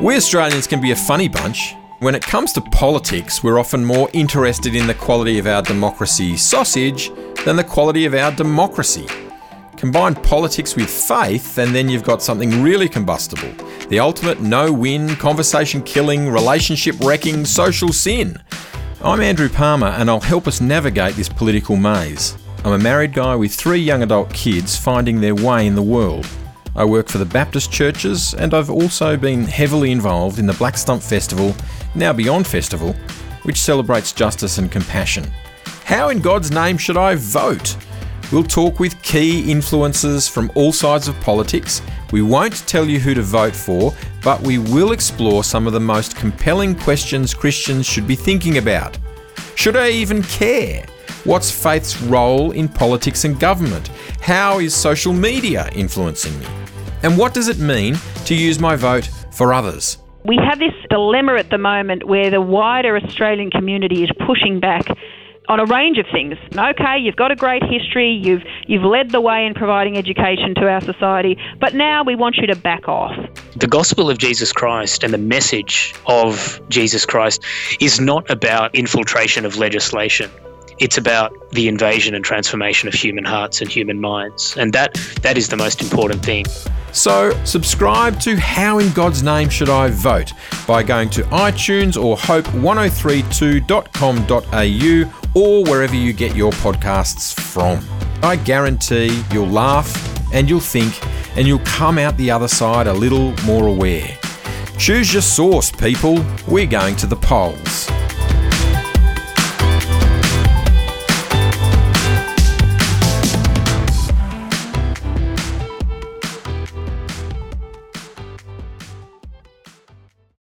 We Australians can be a funny bunch. When it comes to politics, we're often more interested in the quality of our democracy sausage than the quality of our democracy. Combine politics with faith, and then you've got something really combustible. The ultimate no win, conversation killing, relationship wrecking, social sin. I'm Andrew Palmer, and I'll help us navigate this political maze. I'm a married guy with three young adult kids finding their way in the world. I work for the Baptist churches, and I've also been heavily involved in the Black Stump Festival, now Beyond Festival, which celebrates justice and compassion. How in God's name should I vote? We'll talk with key influencers from all sides of politics. We won't tell you who to vote for, but we will explore some of the most compelling questions Christians should be thinking about. Should I even care? What's faith's role in politics and government? How is social media influencing me? And what does it mean to use my vote for others? We have this dilemma at the moment where the wider Australian community is pushing back on a range of things. Okay, you've got a great history, you've you've led the way in providing education to our society, but now we want you to back off. The gospel of Jesus Christ and the message of Jesus Christ is not about infiltration of legislation. It's about the invasion and transformation of human hearts and human minds. And that that is the most important thing. So, subscribe to How in God's Name Should I Vote by going to iTunes or hope1032.com.au or wherever you get your podcasts from. I guarantee you'll laugh and you'll think and you'll come out the other side a little more aware. Choose your source, people. We're going to the polls.